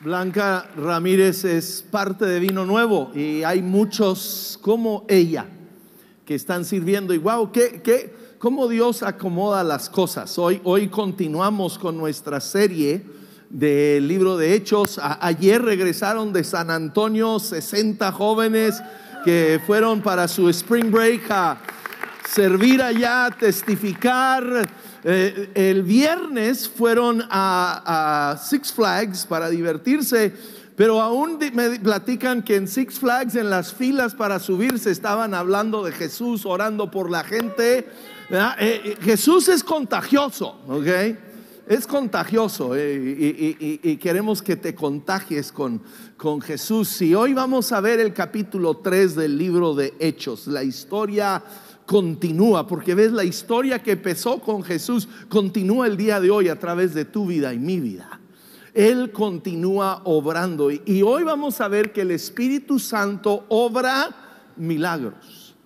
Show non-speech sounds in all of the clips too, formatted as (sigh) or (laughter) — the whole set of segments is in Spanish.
Blanca Ramírez es parte de Vino Nuevo y hay muchos como ella que están sirviendo y wow, ¿qué, qué, cómo Dios acomoda las cosas. Hoy, hoy continuamos con nuestra serie del libro de Hechos. ayer regresaron de San Antonio 60 jóvenes que fueron para su spring break a servir allá, testificar. Eh, el viernes fueron a, Six Flags para divertirse, pero aún me platican que en Six Flags, en las filas para subirse, estaban hablando de Jesús, orando por la gente. Eh, eh, Jesús es contagioso, ¿ok? Es contagioso y, queremos que te contagies con, con Jesús. Y hoy vamos a ver el capítulo 3 del libro de Hechos, la historia continúa, porque ves la historia que empezó con Jesús, continúa el día de hoy a través de tu vida y mi vida. Él continúa obrando y hoy vamos a ver que el Espíritu Santo obra milagros.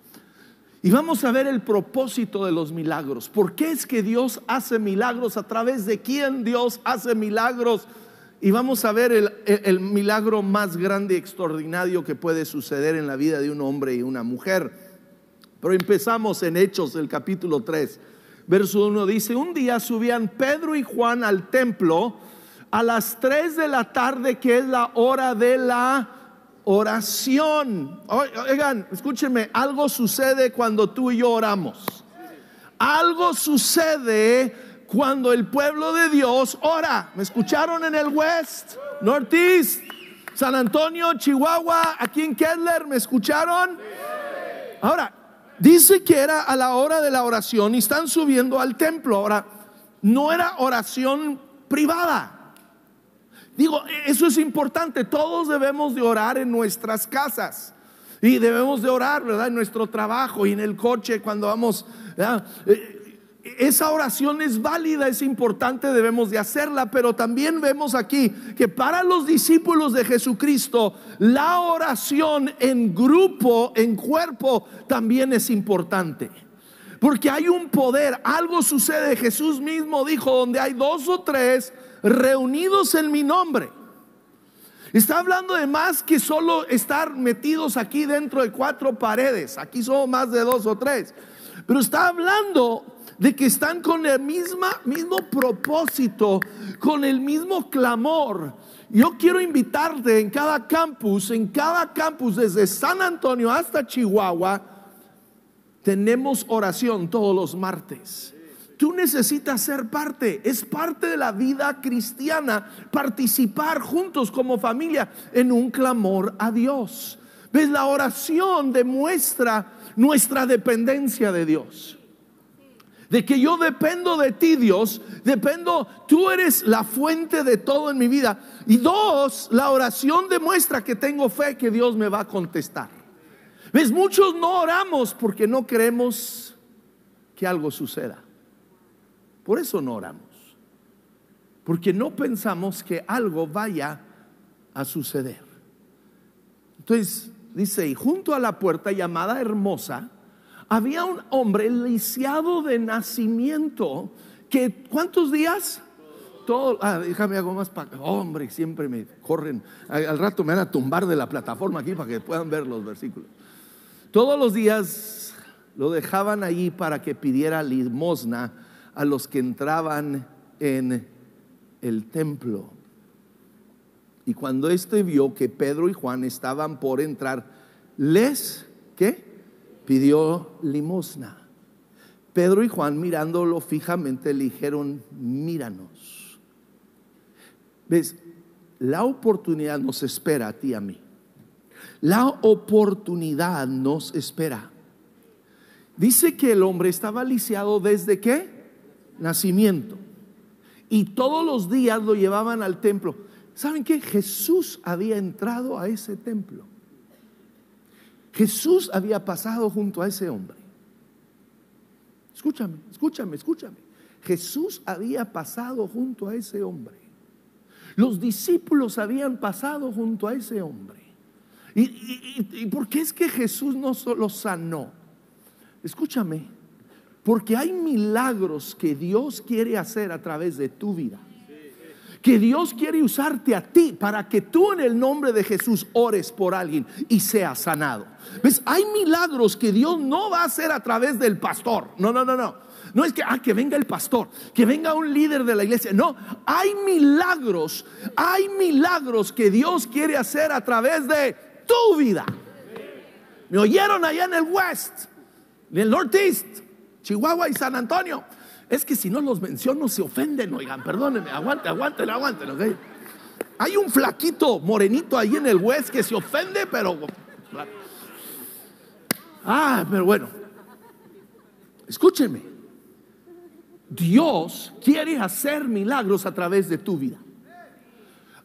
Y vamos a ver el propósito de los milagros. ¿Por qué es que Dios hace milagros? ¿A través de quién Dios hace milagros? Y vamos a ver el, el, milagro más grande y extraordinario que puede suceder en la vida de un hombre y una mujer. Pero empezamos en Hechos del capítulo 3. Verso 1 dice, un día subían Pedro y Juan al templo a las 3 de la tarde, que es la hora de la oración. Oigan, escúchenme, algo sucede cuando tú y yo oramos. Algo sucede cuando el pueblo de Dios ora. ¿Me escucharon en el West, Northeast, San Antonio, Chihuahua, aquí en Kettler? ¿Me escucharon? Ahora, Dice que era a la hora de la oración y están subiendo al templo. Ahora, no era oración privada. Digo, eso es importante. Todos debemos de orar en nuestras casas. Y debemos de orar, ¿verdad? En nuestro trabajo y en el coche cuando vamos. Esa oración es válida, es importante, debemos de hacerla, pero también vemos aquí que para los discípulos de Jesucristo la oración en grupo, en cuerpo, también es importante. Porque hay un poder, algo sucede, Jesús mismo dijo, donde hay dos o tres reunidos en mi nombre. Está hablando de más que solo estar metidos aquí dentro de cuatro paredes. Aquí somos más de dos o tres. Pero está hablando de que están con el misma, mismo propósito, con el mismo clamor. Yo quiero invitarte en cada campus, en cada campus, desde San Antonio hasta Chihuahua, tenemos oración todos los martes. Tú necesitas ser parte, es parte de la vida cristiana, participar juntos como familia en un clamor a Dios. ¿Ves? La oración demuestra nuestra dependencia de Dios de que yo dependo de ti, Dios, dependo, tú eres la fuente de todo en mi vida. Y dos, la oración demuestra que tengo fe que Dios me va a contestar. ¿Ves? Muchos no oramos porque no creemos que algo suceda. Por eso no oramos. Porque no pensamos que algo vaya a suceder. Entonces dice, y junto a la puerta llamada hermosa, había un hombre lisiado de nacimiento que, ¿cuántos días? Todo, ah, déjame algo más para, hombre, siempre me corren, al rato me van a tumbar de la plataforma aquí para que puedan ver los versículos. Todos los días lo dejaban allí para que pidiera limosna a los que entraban en el templo. Y cuando éste vio que Pedro y Juan estaban por entrar, les, ¿qué? Pidió limosna. Pedro y Juan mirándolo fijamente le dijeron, míranos. ¿Ves? La oportunidad nos espera a ti y a mí. La oportunidad nos espera. Dice que el hombre estaba lisiado desde qué? Nacimiento. Y todos los días lo llevaban al templo. ¿Saben qué? Jesús había entrado a ese templo. Jesús había pasado junto a ese hombre. Escúchame, escúchame, escúchame. Jesús había pasado junto a ese hombre. Los discípulos habían pasado junto a ese hombre. ¿Y, por qué es que Jesús no solo sanó? Escúchame, Porque hay milagros que Dios quiere hacer a través de tu vida. Que Dios quiere usarte a ti para que tú en el nombre de Jesús ores por alguien y seas sanado. ¿Ves? Hay milagros que Dios no va a hacer a través del pastor. No, no, no, no. No es que, ah, que venga el pastor, que venga un líder de la iglesia. No, hay milagros, hay milagros que Dios quiere hacer a través de tu vida. Me oyeron allá en el West, en el Northeast, Chihuahua y San Antonio. Es que si no los menciono se ofenden, oigan, perdónenme, aguante, aguanten, aguanten, ¿ok? Hay un flaquito morenito ahí en el West que se ofende, pero... Ah, pero bueno, escúchenme. Dios quiere hacer milagros a través de tu vida.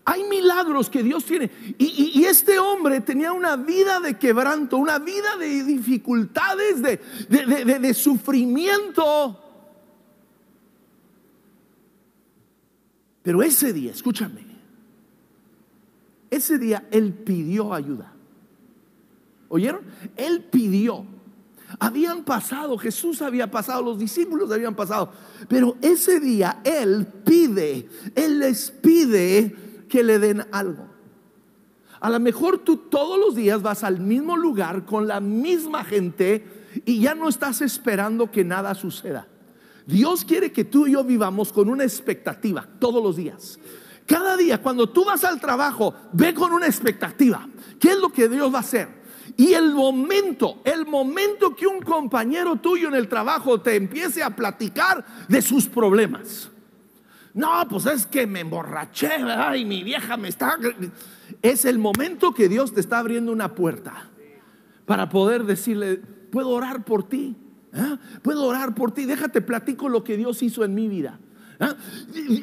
Hay milagros que Dios tiene. Y, este hombre tenía una vida de quebranto, una vida de dificultades, de, de sufrimiento. Pero ese día, escúchame, ese día él pidió ayuda. ¿Oyeron? Él pidió. Habían pasado, Jesús había pasado, los discípulos habían pasado, pero ese día Él pide, Él les pide que le den algo. A lo mejor tú todos los días vas al mismo lugar con la misma gente y ya no estás esperando que nada suceda. Dios quiere que tú y yo vivamos con una expectativa todos los días. Cada día, cuando tú vas al trabajo, ve con una expectativa. ¿Qué es lo que Dios va a hacer? Y el momento, el momento que un compañero tuyo en el trabajo te empiece a platicar de sus problemas. No, pues es que me emborraché, y mi vieja me está... Es el momento que Dios te está abriendo una puerta para poder decirle, puedo orar por ti. ¿Ah? Puedo orar por ti. Déjate platico lo que Dios hizo en mi vida.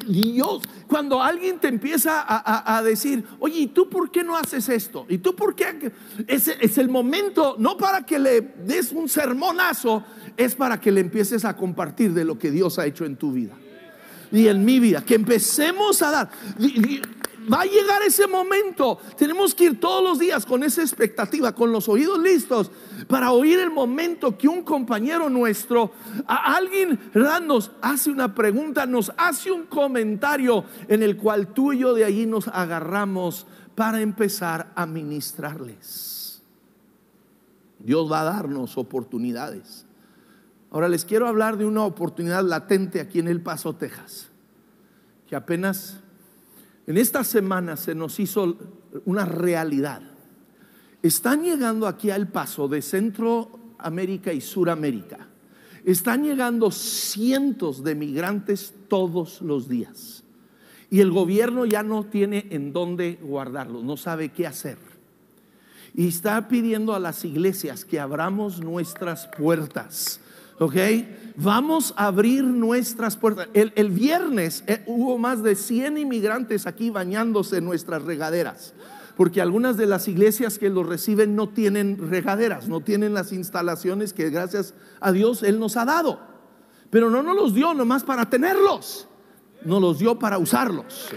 Dios, cuando alguien te empieza a, decir, oye, ¿y tú por qué no haces esto? ¿Y tú por qué? Es, es el momento, no para que le des un sermonazo, es para que le empieces a compartir de lo que Dios ha hecho en tu vida y en mi vida. Que empecemos a dar. Va a llegar ese momento. Tenemos que ir todos los días con esa expectativa, con los oídos listos, para oír el momento que un compañero nuestro, alguien nos hace una pregunta, nos hace un comentario en el cual tú y yo de allí nos agarramos para empezar a ministrarles. Dios va a darnos oportunidades. Ahora les quiero hablar de una oportunidad latente aquí en El Paso, Texas, que apenas en esta semana se nos hizo una realidad. Están llegando aquí al paso de Centroamérica y Suramérica. Están llegando cientos de migrantes todos los días. Y el gobierno ya no tiene en dónde guardarlos, no sabe qué hacer. Y está pidiendo a las iglesias que abramos nuestras puertas ¿ok? Vamos a abrir nuestras puertas. El, viernes eh, hubo más de 100 inmigrantes aquí bañándose en nuestras regaderas, porque algunas de las iglesias que los reciben no tienen regaderas, no tienen las instalaciones que gracias a Dios Él nos ha dado. Pero no nos los dio nomás para tenerlos, nos los dio para usarlos.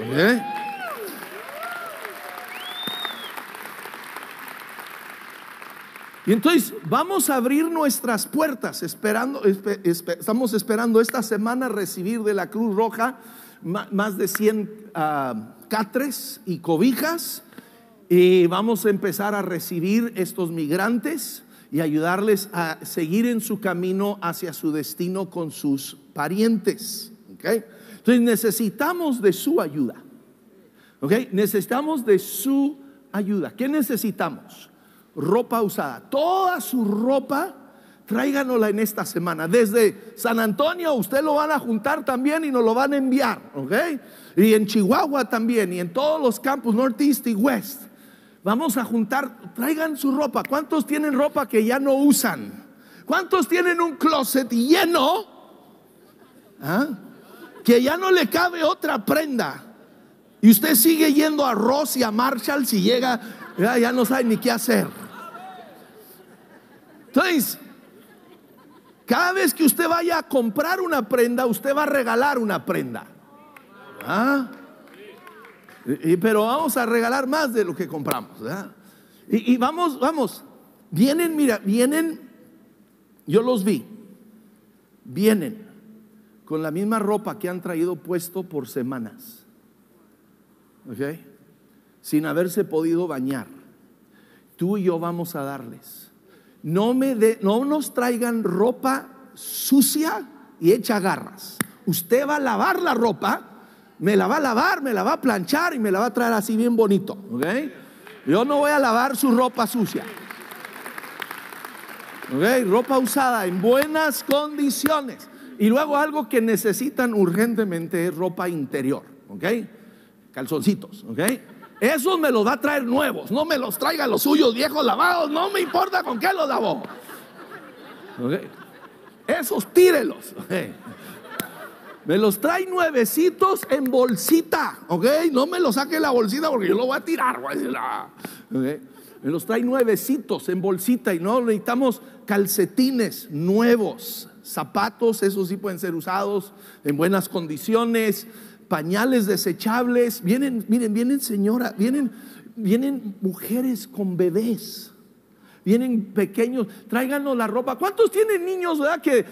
Y entonces vamos a abrir nuestras puertas, esperando, estamos esperando esta semana recibir de la Cruz Roja más de 100 ah, catres y cobijas. Y vamos a empezar a recibir estos migrantes y ayudarles a seguir en su camino hacia su destino con sus parientes. Entonces necesitamos de su ayuda. Necesitamos de su ayuda. ¿Qué necesitamos? Ropa usada. Toda su ropa, tráiganosla en esta semana. Desde San Antonio, usted lo van a juntar también y nos lo van a enviar, ¿ok? Y en Chihuahua también, y en todos los campos, Northeast y West. Vamos a juntar, traigan su ropa. ¿Cuántos tienen ropa que ya no usan? ¿Cuántos tienen un closet lleno? ¿Ah? Que ya no le cabe otra prenda. Y usted sigue yendo a Ross y a Marshall si llega, ya, ya no sabe ni qué hacer. Entonces, cada vez que usted vaya a comprar una prenda, usted va a regalar una prenda. ¿Ah? pero vamos a regalar más de lo que compramos. Y, y, vamos, vamos. Vienen, mira, vienen, yo los vi. vienen con la misma ropa que han traído puesto por semanas, ¿ok? Sin haberse podido bañar. Tú y yo vamos a darles. No, nos traigan ropa sucia y hecha garras. Usted va a lavar la ropa, me la va a lavar, me la va a planchar y me la va a traer así bien bonito. Yo no voy a lavar su ropa sucia. Ropa usada en buenas condiciones. Y luego algo que necesitan urgentemente es ropa interior. Calzoncitos. ¿Ok? Esos me los va a traer nuevos. No me los traiga los suyos viejos lavados. No me importa con qué los lavó. ¿Ok? Esos tírelos. ¿ok? Me los trae nuevecitos en bolsita, ¿ok? No me los saque la bolsita porque yo lo voy a tirar. Voy a decir, ah, ¿ok? Me los trae nuevecitos en bolsita y no necesitamos calcetines nuevos, zapatos, esos sí pueden ser usados en buenas condiciones, pañales desechables. Vienen, miren, vienen señoras, vienen, vienen mujeres con bebés vienen pequeños, tráiganos la ropa. ¿Cuántos tienen niños, verdad, que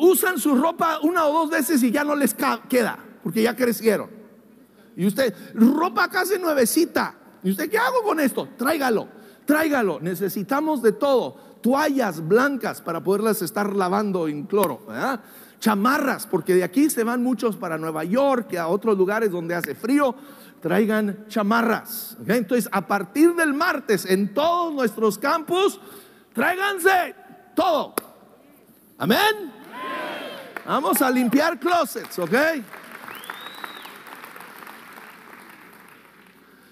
usan su ropa una o dos veces y ya no les queda, porque ya crecieron? Y usted, ropa casi nuevecita. ¿Y usted qué hago con esto? Tráigalo, tráigalo. Necesitamos de todo. Toallas blancas para poderlas estar lavando en cloro, ¿verdad? Chamarras, porque de aquí se van muchos para Nueva York y a otros lugares donde hace frío traigan chamarras. Entonces, a partir del martes, en todos nuestros campos, tráiganse todo. Amén. Vamos a limpiar closets, ¿ok?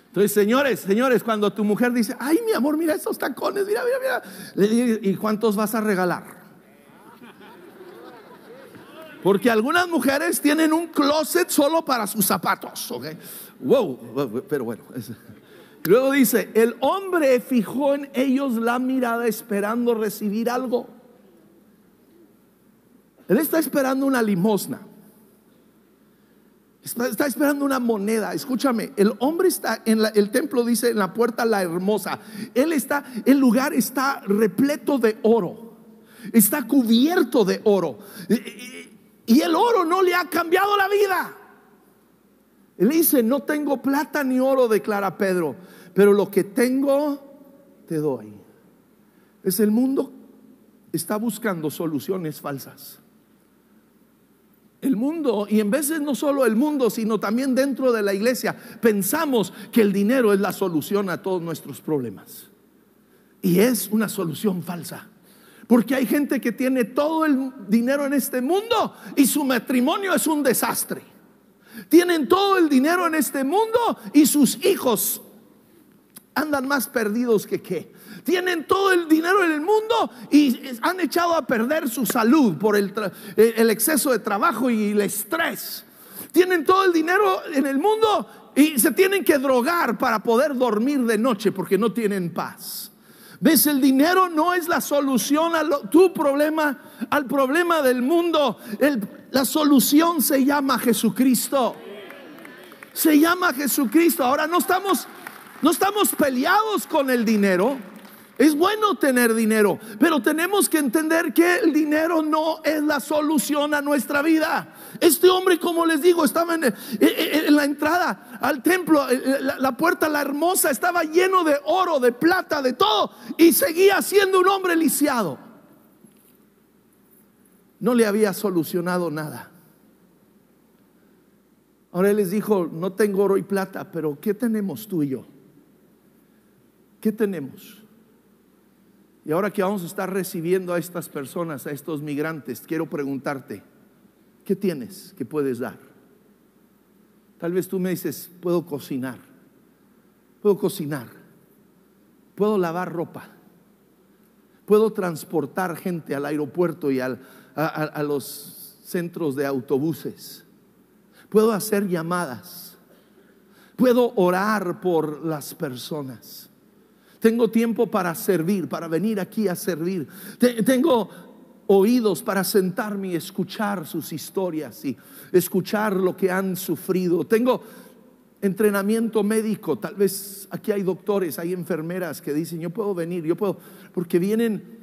Entonces, señores, señores, cuando tu mujer dice, ay, mi amor, mira esos tacones, mira, mira, mira, ¿y cuántos vas a regalar? Porque algunas mujeres tienen un closet solo para sus zapatos. Wow, pero bueno. Luego dice, el hombre fijó en ellos la mirada esperando recibir algo. Él está esperando una limosna. Está, esperando una moneda. Escúchame, el hombre está en el templo, dice en la puerta la hermosa. Él está, el lugar está repleto de oro. Está cubierto de oro. Y el oro no le ha cambiado la vida. Él dice, no tengo plata ni oro, declara Pedro, pero lo que tengo, te doy. Es el mundo está buscando soluciones falsas. El mundo, y en veces no solo el mundo, sino también dentro de la iglesia, pensamos que el dinero es la solución a todos nuestros problemas. Y es una solución falsa. Porque hay gente que tiene todo el dinero en este mundo y su matrimonio es un desastre. Tienen todo el dinero en este mundo y sus hijos andan más perdidos que qué. Tienen todo el dinero en el mundo y han echado a perder su salud por el, el exceso de trabajo y el estrés. Tienen todo el dinero en el mundo y se tienen que drogar para poder dormir de noche porque no tienen paz. ¿Ves? El dinero no es la solución a tu problema, al problema del mundo. la solución se llama Jesucristo. Se llama Jesucristo. Ahora no estamos, no estamos peleados con el dinero. Es bueno tener dinero, pero tenemos que entender que el dinero no es la solución a nuestra vida. Este hombre, como les digo, estaba en, la entrada al templo, la, puerta, la hermosa, estaba lleno de oro, de plata, de todo, y seguía siendo un hombre lisiado. No le había solucionado nada. Ahora él les dijo, no tengo oro y plata, pero ¿qué tenemos tú y yo? ¿Qué tenemos? Y ahora que vamos a estar recibiendo a estas personas, a estos migrantes, quiero preguntarte, ¿qué tienes que puedes dar? Tal vez tú me dices, puedo cocinar, puedo cocinar, puedo lavar ropa, puedo transportar gente al aeropuerto y a, a los centros de autobuses, puedo hacer llamadas, puedo orar por las personas. Tengo tiempo para servir, para venir aquí a servir. Tengo oídos para sentarme y escuchar sus historias y escuchar lo que han sufrido. Tengo entrenamiento médico. Tal vez aquí hay doctores, hay enfermeras que dicen, yo puedo venir, yo puedo, porque vienen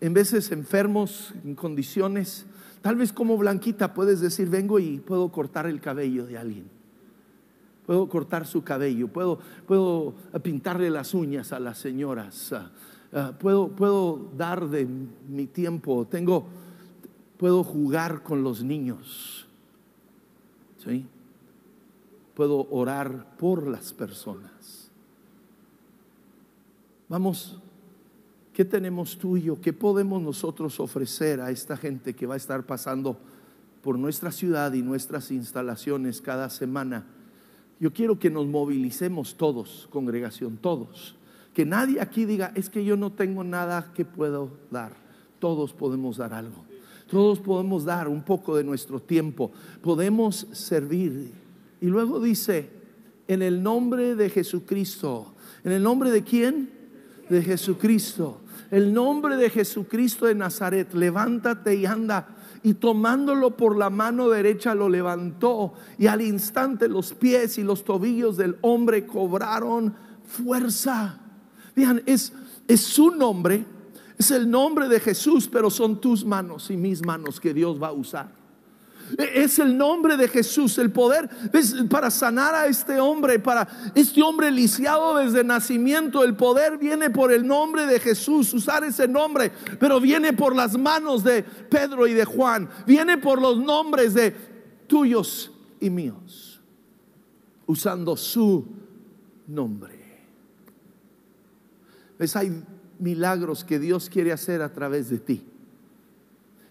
en veces enfermos, en condiciones Tal vez como Blanquita puedes decir, vengo y puedo cortar el cabello de alguien. Puedo cortar su cabello, puedo, puedo pintarle las uñas a las señoras, ah, ah, puedo, puedo dar de mi tiempo, tengo, puedo jugar con los niños. ¿Sí? Puedo orar por las personas. Vamos ¿Qué tenemos tuyo? ¿Qué podemos nosotros ofrecer a esta gente que va a estar pasando por nuestra ciudad y nuestras instalaciones cada semana? Yo quiero que nos movilicemos todos, congregación, todos. Que nadie aquí diga, es que yo no tengo nada que puedo dar. Todos podemos dar algo. Todos podemos dar un poco de nuestro tiempo. Podemos servir. Y luego dice, en el nombre de Jesucristo. ¿En el nombre de quién? De Jesucristo el nombre de Jesucristo de Nazaret, levántate y anda. Y tomándolo por la mano derecha lo levantó y al instante los pies y los tobillos del hombre cobraron fuerza. Digan, es, es su nombre, es el nombre de Jesús, pero son tus manos y mis manos que Dios va a usar. Es el nombre de Jesús, el poder para sanar a este hombre, para este hombre lisiado desde nacimiento. El poder viene por el nombre de Jesús, usar ese nombre, pero viene por las manos de Pedro y de Juan, viene por los nombres de tuyos y míos, usando su nombre. ¿Ves? Hay milagros que Dios quiere hacer a través de ti.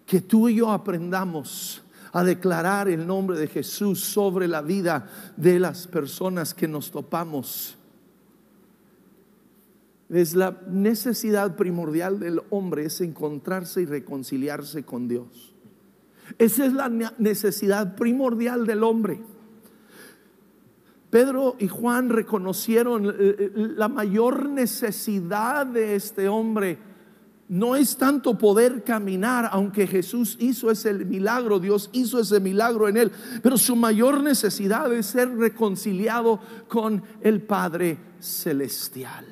Que tú y yo aprendamos a declarar el nombre de Jesús sobre la vida de las personas que nos topamos. Es la necesidad primordial del hombre, es encontrarse y reconciliarse con Dios. Esa es la necesidad primordial del hombre. Pedro y Juan reconocieron eh, eh, la mayor necesidad de este hombre no es tanto poder caminar, aunque Jesús hizo ese milagro, Dios hizo ese milagro en él, pero su mayor necesidad es ser reconciliado con el Padre Celestial.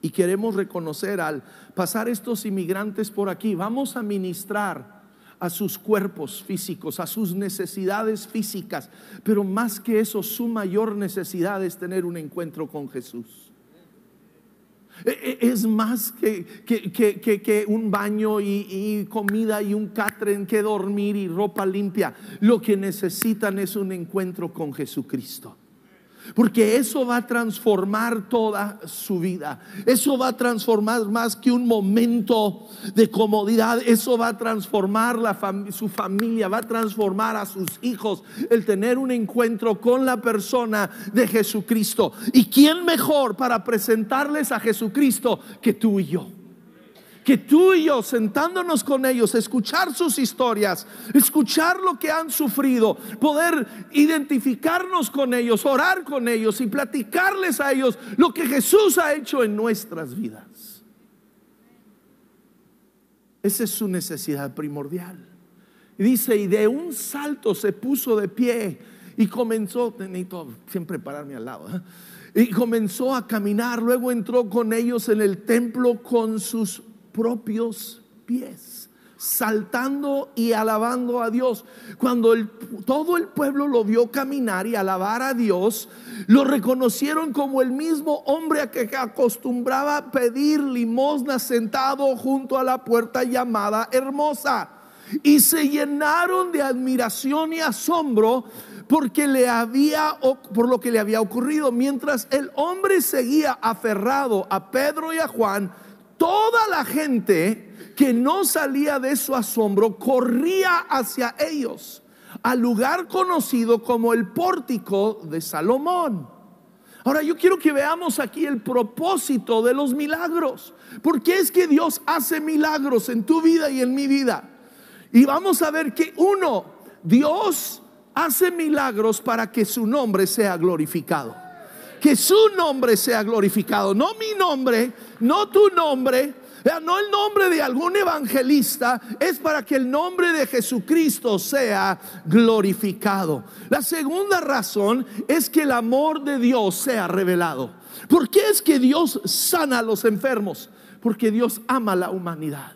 Y queremos reconocer al pasar estos inmigrantes por aquí, vamos a ministrar a sus cuerpos físicos, a sus necesidades físicas, pero más que eso, su mayor necesidad es tener un encuentro con Jesús. E, e, es más que, que, un baño y, comida y un catren que dormir y ropa limpia. Lo que necesitan es un encuentro con Jesucristo. Porque eso va a transformar toda su vida. Eso va a transformar más que un momento de comodidad. Eso va a transformar su familia, va a transformar a sus hijos. El tener un encuentro con la persona de Jesucristo. ¿Y quién mejor para presentarles a Jesucristo que tú y yo? Que tú y yo sentándonos con ellos, escuchar sus historias, escuchar lo que han sufrido, poder identificarnos con ellos, orar con ellos y platicarles a ellos lo que Jesús ha hecho en nuestras vidas. Esa es su necesidad primordial. Dice, y de un salto se puso de pie y comenzó, necesito siempre pararme al lado, ¿eh? y comenzó a caminar, luego entró con ellos en el templo con sus propios pies, saltando y alabando a Dios. Cuando todo el pueblo lo vio caminar y alabar a Dios, lo reconocieron como el mismo hombre a que acostumbraba pedir limosna sentado junto a la puerta llamada hermosa. Y se llenaron de admiración y asombro porque le había por lo que le había ocurrido mientras el hombre seguía aferrado a Pedro y a Juan toda la gente que no salía de su asombro corría hacia ellos al lugar conocido como el pórtico de Salomón. Ahora yo quiero que veamos aquí el propósito de los milagros. porque es que Dios hace milagros en tu vida y en mi vida? Y vamos a ver que uno, Dios hace milagros para que su nombre sea glorificado que su nombre sea glorificado, no mi nombre, no tu nombre, no el nombre de algún evangelista, es para que el nombre de Jesucristo sea glorificado. La segunda razón es que el amor de Dios sea revelado. ¿Por qué es que Dios sana a los enfermos? Porque Dios ama a la humanidad.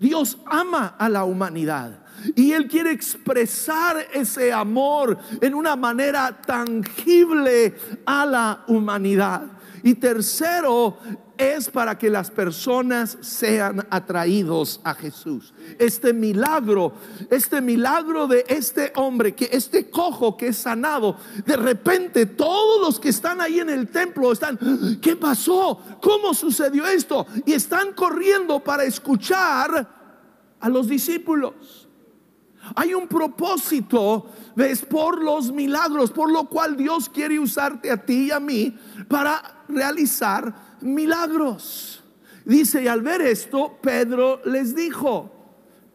Dios ama a la humanidad. Y Él quiere expresar ese amor en una manera tangible a la humanidad. Y tercero, es para que las personas sean atraídos a Jesús. Este milagro, este milagro de este hombre, que este cojo que es sanado, de repente todos los que están ahí en el templo están, ¿qué pasó? ¿Cómo sucedió esto? Y están corriendo para escuchar a los discípulos. Hay un propósito, ves, por los milagros, por lo cual Dios quiere usarte a ti y a mí para realizar milagros. Dice, y al ver esto, Pedro les dijo,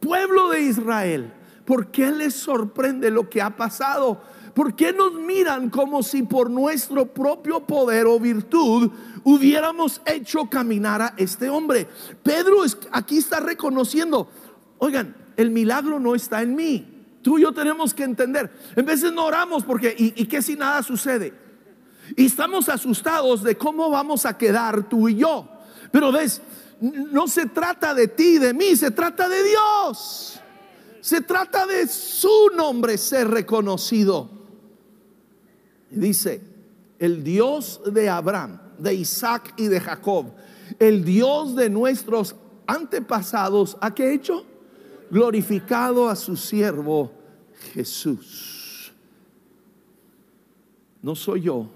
pueblo de Israel, ¿por qué les sorprende lo que ha pasado? ¿Por qué nos miran como si por nuestro propio poder o virtud hubiéramos hecho caminar a este hombre? Pedro aquí está reconociendo, oigan, el milagro no está en mí. Tú y yo tenemos que entender. En veces no oramos porque, ¿y, y qué si nada sucede? Y estamos asustados de cómo vamos a quedar tú y yo. Pero ves, no se trata de ti, de mí, se trata de Dios. Se trata de su nombre ser reconocido. dice, el Dios de Abraham, de Isaac y de Jacob, el Dios de nuestros antepasados, ¿ha qué hecho? Glorificado a su siervo Jesús. No soy yo,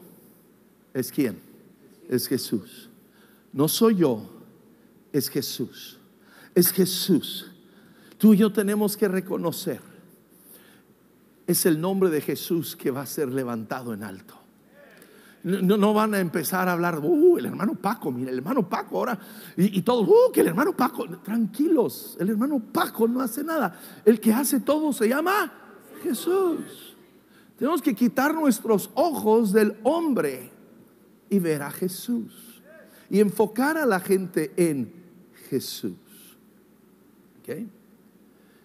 es quién, es Jesús. No soy yo, es Jesús. Es Jesús. Tú y yo tenemos que reconocer, es el nombre de Jesús que va a ser levantado en alto. No, van a empezar a hablar, uh, el hermano Paco, mira, el hermano Paco ahora, y, todos, uh, que el hermano Paco, tranquilos, el hermano Paco no hace nada. El que hace todo se llama Jesús. Tenemos que quitar nuestros ojos del hombre y ver a Jesús. Y enfocar a la gente en Jesús.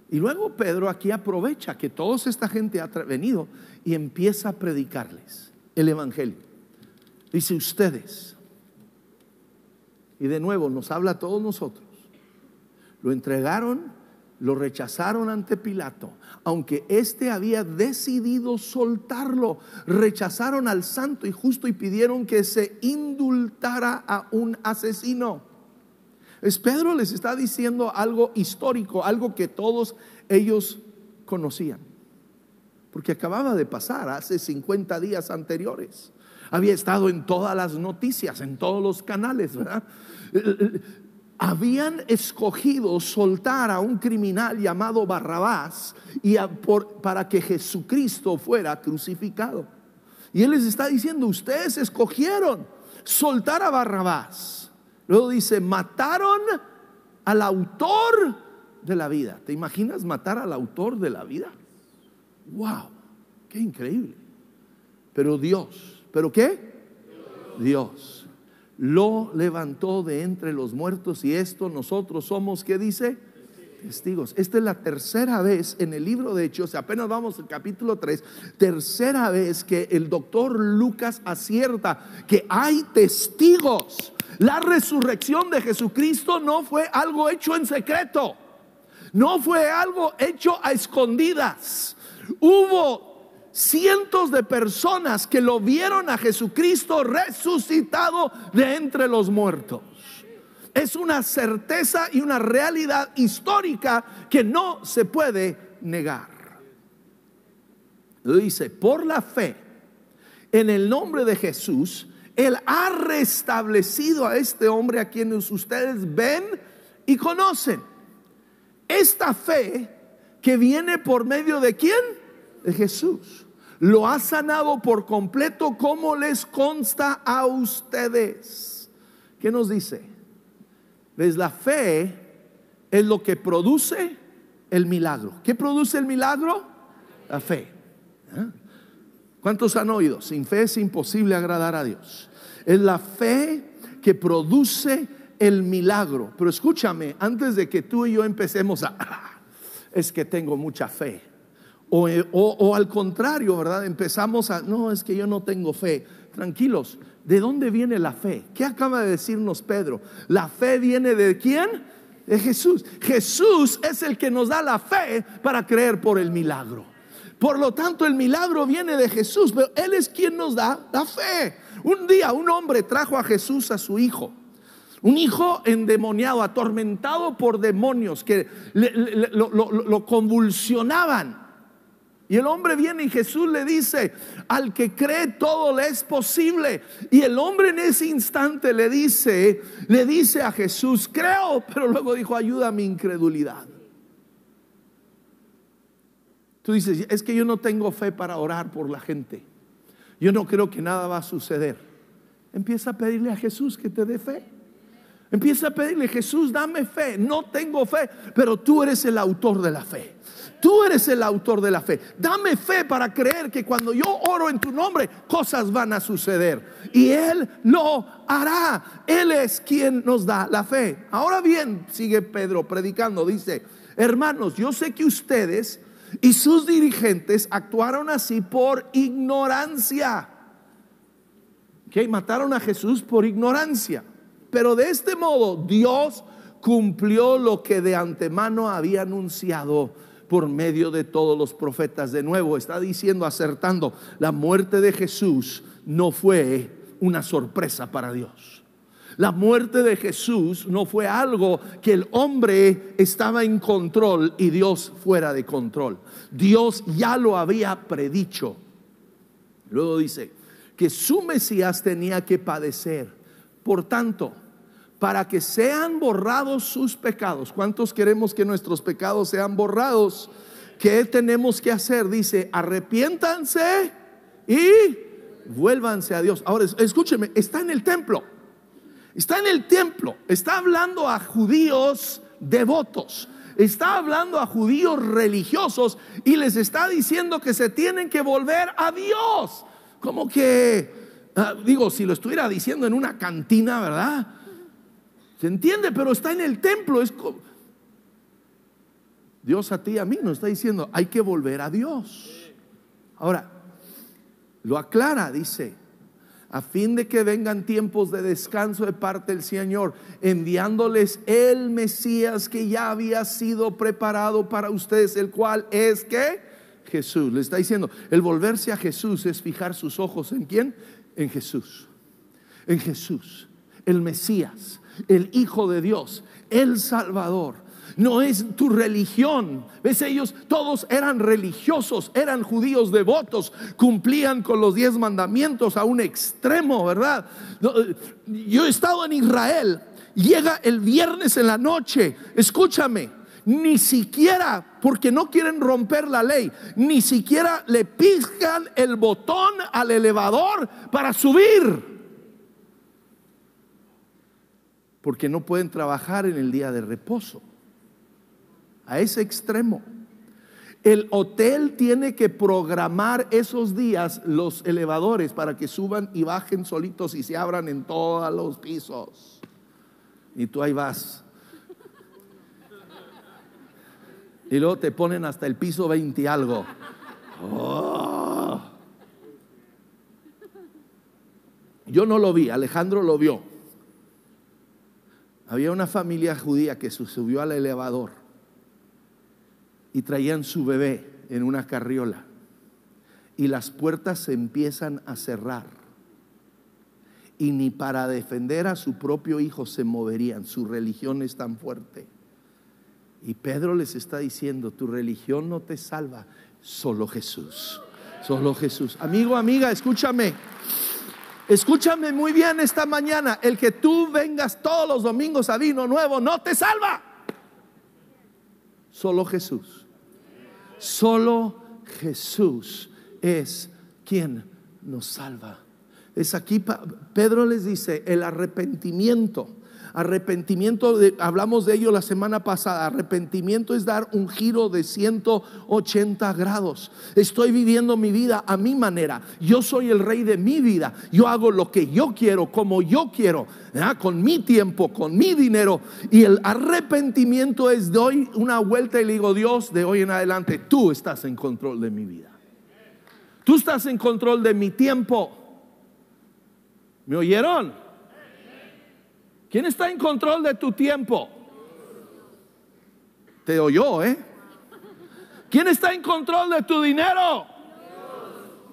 Y luego Pedro aquí aprovecha que toda esta gente ha venido y empieza a predicarles el Evangelio. Dice ustedes. Y de nuevo nos habla a todos nosotros. Lo entregaron, lo rechazaron ante Pilato. Aunque éste había decidido soltarlo, rechazaron al santo y justo y pidieron que se indultara a un asesino. Es Pedro les está diciendo algo histórico, algo que todos ellos conocían. Porque acababa de pasar hace 50 días anteriores había estado en todas las noticias, en todos los canales, ¿verdad? Habían escogido soltar a un criminal llamado Barrabás y para que Jesucristo fuera crucificado. Y él les está diciendo, ustedes escogieron soltar a Barrabás. Luego dice, mataron al autor de la vida. ¿Te imaginas matar al autor de la vida? ¡Wow! ¡Qué increíble! Pero Dios ¿Pero qué? Dios. Lo levantó de entre los muertos y esto nosotros somos, ¿qué dice? Testigos. Esta es la tercera vez en el libro de Hechos, apenas vamos al capítulo 3, tercera vez que el doctor Lucas acierta que hay testigos. La resurrección de Jesucristo no fue algo hecho en secreto, no fue algo hecho a escondidas. Hubo cientos de personas que lo vieron a Jesucristo resucitado de entre los muertos. Es una certeza y una realidad histórica que no se puede negar. Dice, por la fe en el nombre de Jesús, Él ha restablecido a este hombre a quienes ustedes ven y conocen. Esta fe que viene por medio de quién? De Jesús lo ha sanado por completo como les consta a ustedes. ¿Qué nos dice? ¿Ves? La fe es lo que produce el milagro. ¿Qué produce el milagro? La fe. ¿Eh? ¿Cuántos han oído? Sin fe es imposible agradar a Dios. Es la fe que produce el milagro. Pero escúchame, antes de que tú y yo empecemos a... (laughs) Es que tengo mucha fe. Eh, o, al contrario, ¿verdad? Empezamos a, no, es que yo no tengo fe. Tranquilos, ¿de dónde viene la fe? ¿Qué acaba de decirnos Pedro? La fe viene de quién? De Jesús. Jesús es el que nos da la fe para creer por el milagro. Por lo tanto, el milagro viene de Jesús, pero Él es quien nos da la fe. Un día un hombre trajo a Jesús a su hijo. Un hijo endemoniado, atormentado por demonios que lo convulsionaban. Y el hombre viene y Jesús le dice, al que cree todo le es posible. Y el hombre en ese instante le dice, le dice a Jesús, creo, pero luego dijo, ayuda a mi incredulidad. Tú dices, es que yo no tengo fe para orar por la gente. Yo no creo que nada va a suceder. Empieza a pedirle a Jesús que te dé fe. Empieza a pedirle, Jesús, dame fe. No tengo fe, pero tú eres el autor de la fe. Tú eres el autor de la fe. Dame fe para creer que cuando yo oro en tu nombre, cosas van a suceder. Y Él lo hará. Él es quien nos da la fe. Ahora bien, sigue Pedro predicando, dice, hermanos, yo sé que ustedes y sus dirigentes actuaron así por ignorancia. Que mataron a Jesús por ignorancia. Pero de este modo Dios cumplió lo que de antemano había anunciado por medio de todos los profetas. De nuevo, está diciendo, acertando, la muerte de Jesús no fue una sorpresa para Dios. La muerte de Jesús no fue algo que el hombre estaba en control y Dios fuera de control. Dios ya lo había predicho. Luego dice que su Mesías tenía que padecer. Por tanto, para que sean borrados sus pecados. ¿Cuántos queremos que nuestros pecados sean borrados? ¿Qué tenemos que hacer? Dice, arrepiéntanse y vuélvanse a Dios. Ahora, escúcheme, está en el templo. Está en el templo. Está hablando a judíos devotos. Está hablando a judíos religiosos y les está diciendo que se tienen que volver a Dios. Como que, ah, digo, si lo estuviera diciendo en una cantina, ¿verdad? ¿Se entiende? Pero está en el templo. Es Dios a ti y a mí nos está diciendo, hay que volver a Dios. Ahora, lo aclara, dice, a fin de que vengan tiempos de descanso de parte del Señor, enviándoles el Mesías que ya había sido preparado para ustedes, el cual es que Jesús. Le está diciendo, el volverse a Jesús es fijar sus ojos en quién? En Jesús. En Jesús, el Mesías el Hijo de Dios, el Salvador. No es tu religión. ¿Ves? Ellos todos eran religiosos, eran judíos devotos, cumplían con los diez mandamientos a un extremo, ¿verdad? Yo he estado en Israel, llega el viernes en la noche, escúchame, ni siquiera, porque no quieren romper la ley, ni siquiera le piscan el botón al elevador para subir. Porque no pueden trabajar en el día de reposo. A ese extremo. El hotel tiene que programar esos días los elevadores para que suban y bajen solitos y se abran en todos los pisos. Y tú ahí vas. Y luego te ponen hasta el piso 20 y algo. Oh. Yo no lo vi, Alejandro lo vio. Había una familia judía que subió al elevador y traían su bebé en una carriola y las puertas se empiezan a cerrar y ni para defender a su propio hijo se moverían, su religión es tan fuerte. Y Pedro les está diciendo, tu religión no te salva, solo Jesús, solo Jesús. Amigo, amiga, escúchame. Escúchame muy bien esta mañana, el que tú vengas todos los domingos a vino nuevo no te salva. Solo Jesús. Solo Jesús es quien nos salva. Es aquí, Pedro les dice, el arrepentimiento Arrepentimiento, hablamos de ello la semana pasada. Arrepentimiento es dar un giro de 180 grados. Estoy viviendo mi vida a mi manera. Yo soy el rey de mi vida. Yo hago lo que yo quiero, como yo quiero, con mi tiempo, con mi dinero. Y el arrepentimiento es doy una vuelta y le digo, Dios, de hoy en adelante, tú estás en control de mi vida. Tú estás en control de mi tiempo. ¿Me oyeron? ¿Quién está en control de tu tiempo? Te oyó, ¿eh? ¿Quién está en control de tu dinero?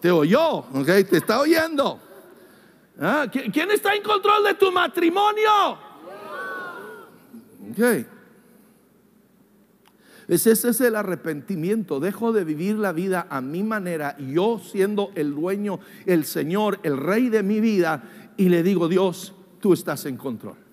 Te oyó, ¿ok? Te está oyendo. Ah, ¿Quién está en control de tu matrimonio? Ok. Ese es el arrepentimiento. Dejo de vivir la vida a mi manera, yo siendo el dueño, el Señor, el Rey de mi vida, y le digo, Dios, tú estás en control.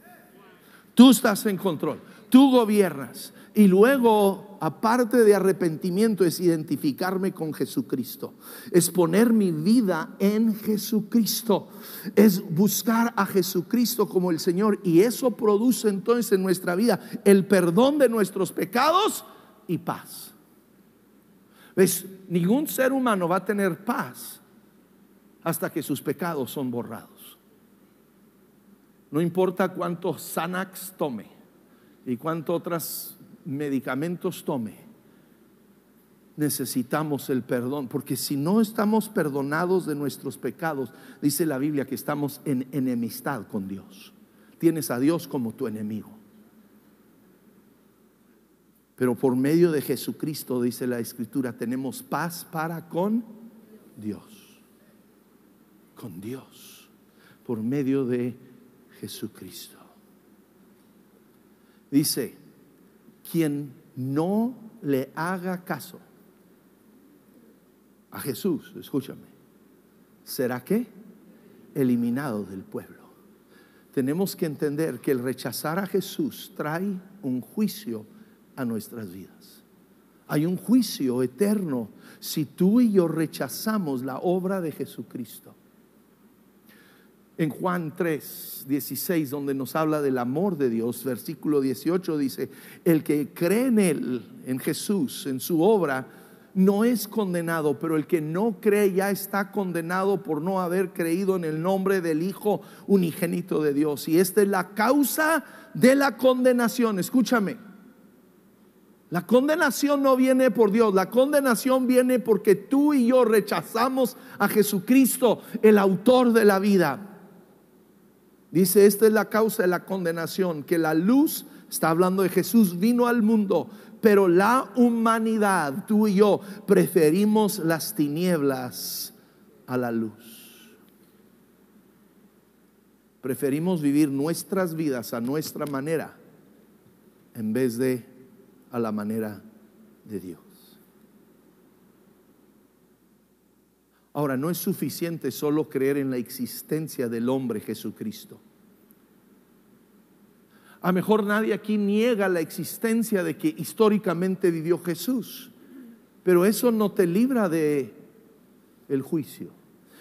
Tú estás en control. Tú gobiernas. Y luego, aparte de arrepentimiento, es identificarme con Jesucristo. Es poner mi vida en Jesucristo. Es buscar a Jesucristo como el Señor. Y eso produce entonces en nuestra vida el perdón de nuestros pecados y paz. ¿Ves? Ningún ser humano va a tener paz hasta que sus pecados son borrados. No importa cuántos Xanax tome y cuántos otros medicamentos tome, necesitamos el perdón, porque si no estamos perdonados de nuestros pecados, dice la Biblia que estamos en enemistad con Dios. Tienes a Dios como tu enemigo. Pero por medio de Jesucristo, dice la Escritura, tenemos paz para con Dios. Con Dios. Por medio de Jesucristo. Dice, quien no le haga caso a Jesús, escúchame, será que eliminado del pueblo. Tenemos que entender que el rechazar a Jesús trae un juicio a nuestras vidas. Hay un juicio eterno si tú y yo rechazamos la obra de Jesucristo. En Juan 3, 16, donde nos habla del amor de Dios, versículo 18 dice, el que cree en Él, en Jesús, en su obra, no es condenado, pero el que no cree ya está condenado por no haber creído en el nombre del Hijo unigénito de Dios. Y esta es la causa de la condenación. Escúchame, la condenación no viene por Dios, la condenación viene porque tú y yo rechazamos a Jesucristo, el autor de la vida. Dice, esta es la causa de la condenación, que la luz, está hablando de Jesús, vino al mundo, pero la humanidad, tú y yo, preferimos las tinieblas a la luz. Preferimos vivir nuestras vidas a nuestra manera en vez de a la manera de Dios. Ahora, no es suficiente solo creer en la existencia del hombre Jesucristo. A mejor nadie aquí niega la existencia de que históricamente vivió Jesús, pero eso no te libra de el juicio.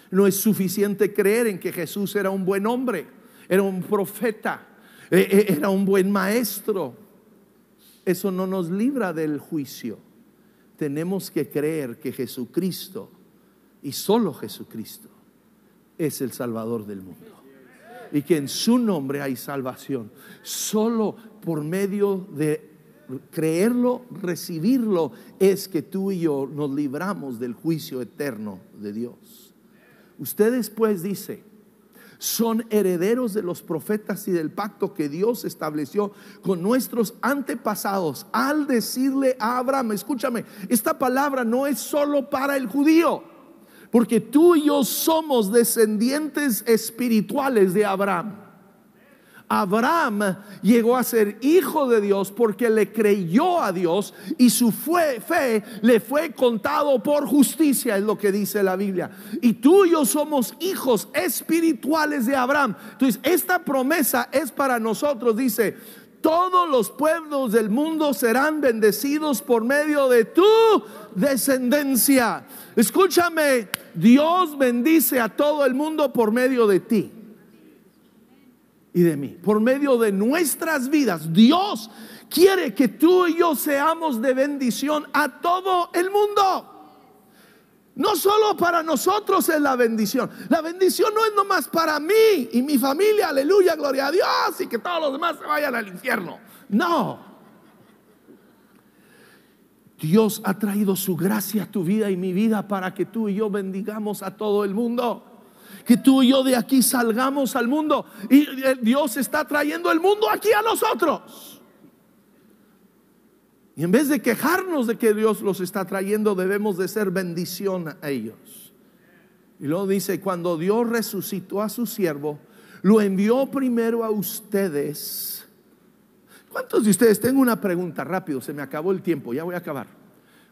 No es suficiente creer en que Jesús era un buen hombre, era un profeta, e, e, era un buen maestro, eso no nos libra del juicio. Tenemos que creer que Jesucristo y solo Jesucristo es el Salvador del mundo. Y que en su nombre hay salvación. Solo por medio de creerlo, recibirlo, es que tú y yo nos libramos del juicio eterno de Dios. Usted después dice, son herederos de los profetas y del pacto que Dios estableció con nuestros antepasados al decirle a Abraham, escúchame, esta palabra no es solo para el judío, porque tú y yo somos descendientes espirituales de Abraham. Abraham llegó a ser hijo de Dios porque le creyó a Dios y su fe le fue contado por justicia, es lo que dice la Biblia. Y tú y yo somos hijos espirituales de Abraham. Entonces, esta promesa es para nosotros, dice, todos los pueblos del mundo serán bendecidos por medio de tu descendencia. Escúchame, Dios bendice a todo el mundo por medio de ti y de mí. Por medio de nuestras vidas, Dios quiere que tú y yo seamos de bendición a todo el mundo. No solo para nosotros es la bendición. La bendición no es nomás para mí y mi familia, aleluya, gloria a Dios, y que todos los demás se vayan al infierno. No. Dios ha traído su gracia a tu vida y mi vida para que tú y yo bendigamos a todo el mundo que tú y yo de aquí salgamos al mundo. Y eh, Dios está trayendo el mundo aquí a nosotros. Y en vez de quejarnos de que Dios los está trayendo, debemos de ser bendición a ellos. Y luego dice, cuando Dios resucitó a su siervo, lo envió primero a ustedes. ¿Cuántos de ustedes? Tengo una pregunta rápido, se me acabó el tiempo, ya voy a acabar.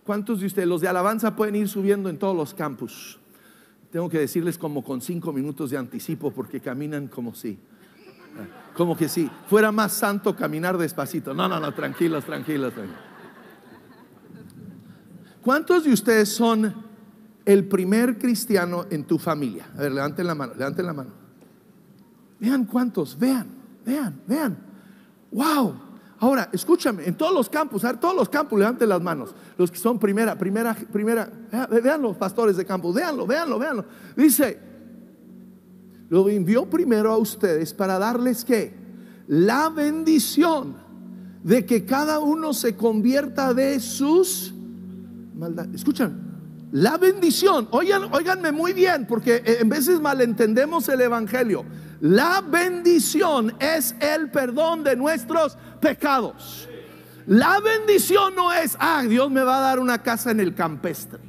¿Cuántos de ustedes, los de alabanza, pueden ir subiendo en todos los campus? Tengo que decirles como con cinco minutos de anticipo porque caminan como si, como que si fuera más santo caminar despacito. No, no, no, tranquilos, tranquilos, tranquilos. ¿Cuántos de ustedes son el primer cristiano en tu familia? A ver, levanten la mano, levanten la mano. Vean cuántos, vean, vean, vean. Wow. Ahora, escúchame, en todos los campos, a ver, todos los campos, levanten las manos. Los que son primera, primera, primera, vean los pastores de campo, véanlo, véanlo, véanlo. Dice, lo envió primero a ustedes para darles que la bendición de que cada uno se convierta de sus maldades. Escuchan, la bendición, oigan, oiganme muy bien, porque en veces malentendemos el evangelio. La bendición es el perdón de nuestros pecados. La bendición no es, ah, Dios me va a dar una casa en el campestre.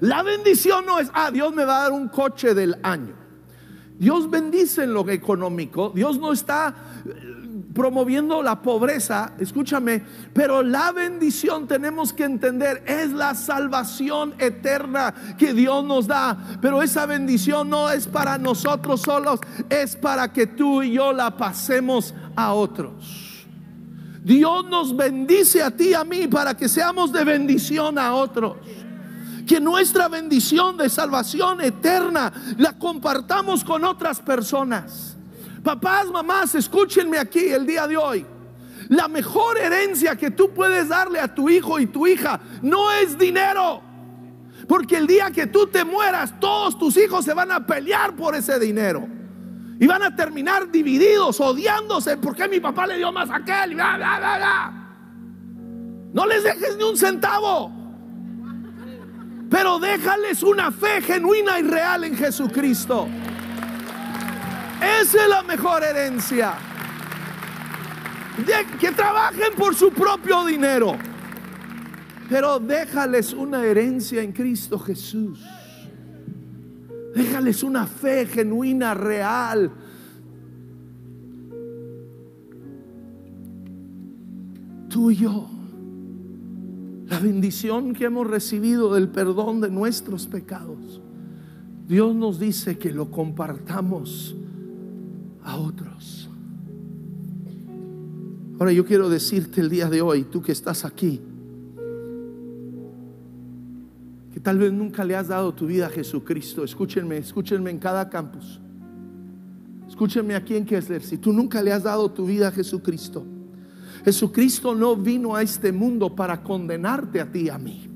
La bendición no es, ah, Dios me va a dar un coche del año. Dios bendice en lo económico. Dios no está promoviendo la pobreza, escúchame, pero la bendición tenemos que entender es la salvación eterna que Dios nos da, pero esa bendición no es para nosotros solos, es para que tú y yo la pasemos a otros. Dios nos bendice a ti y a mí para que seamos de bendición a otros que nuestra bendición de salvación eterna la compartamos con otras personas. Papás, mamás, escúchenme aquí el día de hoy. La mejor herencia que tú puedes darle a tu hijo y tu hija no es dinero. Porque el día que tú te mueras, todos tus hijos se van a pelear por ese dinero. Y van a terminar divididos, odiándose. porque mi papá le dio más a aquel? No les dejes ni un centavo. Pero déjales una fe genuina y real en Jesucristo. Esa es la mejor herencia. que trabajen por su propio dinero. Pero déjales una herencia en Cristo Jesús. Déjales una fe genuina, real. Tú y yo. La bendición que hemos recibido del perdón de nuestros pecados. Dios nos dice que lo compartamos a otros. Ahora yo quiero decirte el día de hoy, tú que estás aquí, que tal vez nunca le has dado tu vida a Jesucristo. Escúchenme, escúchenme en cada campus. Escúchenme aquí en Kessler, si tú nunca le has dado tu vida a Jesucristo. Jesucristo no vino a este mundo para condenarte a ti y a mí.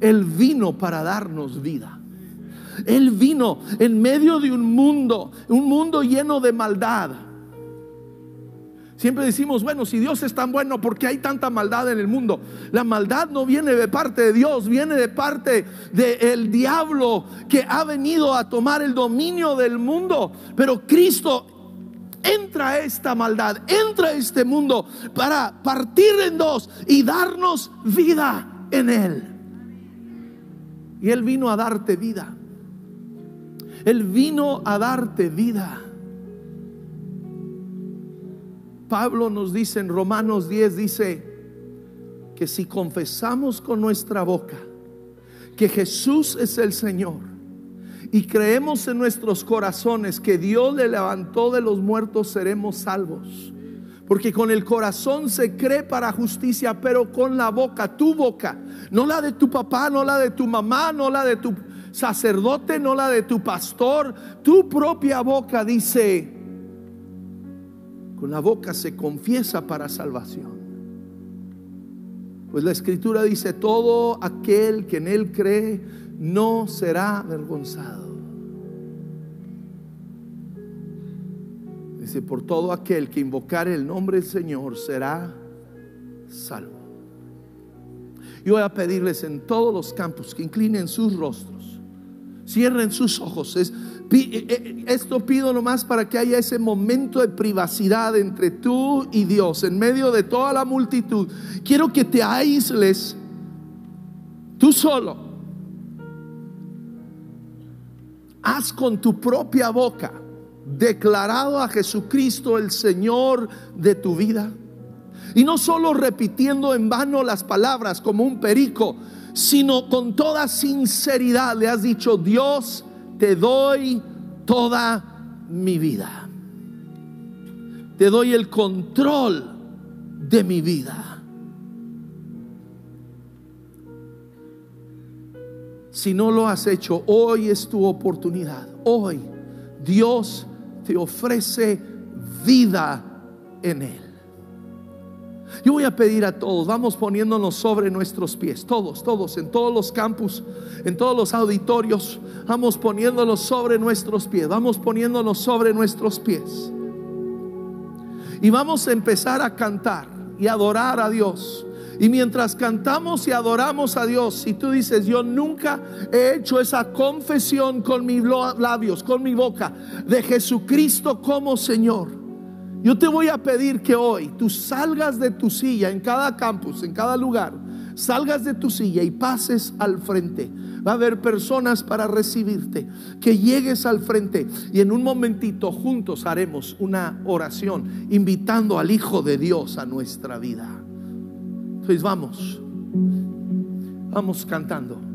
Él vino para darnos vida. Él vino en medio de un mundo, un mundo lleno de maldad. Siempre decimos, bueno, si Dios es tan bueno, ¿por qué hay tanta maldad en el mundo? La maldad no viene de parte de Dios, viene de parte del diablo que ha venido a tomar el dominio del mundo. Pero Cristo entra esta maldad, entra este mundo para partir en dos y darnos vida en Él. Y Él vino a darte vida. Él vino a darte vida. Pablo nos dice en Romanos 10, dice que si confesamos con nuestra boca que Jesús es el Señor y creemos en nuestros corazones que Dios le levantó de los muertos, seremos salvos. Porque con el corazón se cree para justicia, pero con la boca, tu boca, no la de tu papá, no la de tu mamá, no la de tu sacerdote, no la de tu pastor. Tu propia boca dice, con la boca se confiesa para salvación. Pues la escritura dice, todo aquel que en él cree no será avergonzado. Dice, por todo aquel que invocar el nombre del Señor será salvo. Yo voy a pedirles en todos los campos que inclinen sus rostros Cierren sus ojos. Es, eh, eh, esto pido nomás para que haya ese momento de privacidad entre tú y Dios en medio de toda la multitud. Quiero que te aísles tú solo. Haz con tu propia boca declarado a Jesucristo el Señor de tu vida. Y no solo repitiendo en vano las palabras como un perico, sino con toda sinceridad le has dicho, Dios, te doy toda mi vida. Te doy el control de mi vida. Si no lo has hecho, hoy es tu oportunidad. Hoy Dios te ofrece vida en Él. Yo voy a pedir a todos, vamos poniéndonos sobre nuestros pies, todos, todos, en todos los campus, en todos los auditorios, vamos poniéndonos sobre nuestros pies, vamos poniéndonos sobre nuestros pies. Y vamos a empezar a cantar y adorar a Dios. Y mientras cantamos y adoramos a Dios, si tú dices, yo nunca he hecho esa confesión con mis labios, con mi boca, de Jesucristo como Señor, yo te voy a pedir que hoy tú salgas de tu silla en cada campus, en cada lugar, salgas de tu silla y pases al frente. Va a haber personas para recibirte, que llegues al frente y en un momentito juntos haremos una oración invitando al Hijo de Dios a nuestra vida. Entonces vamos, vamos cantando.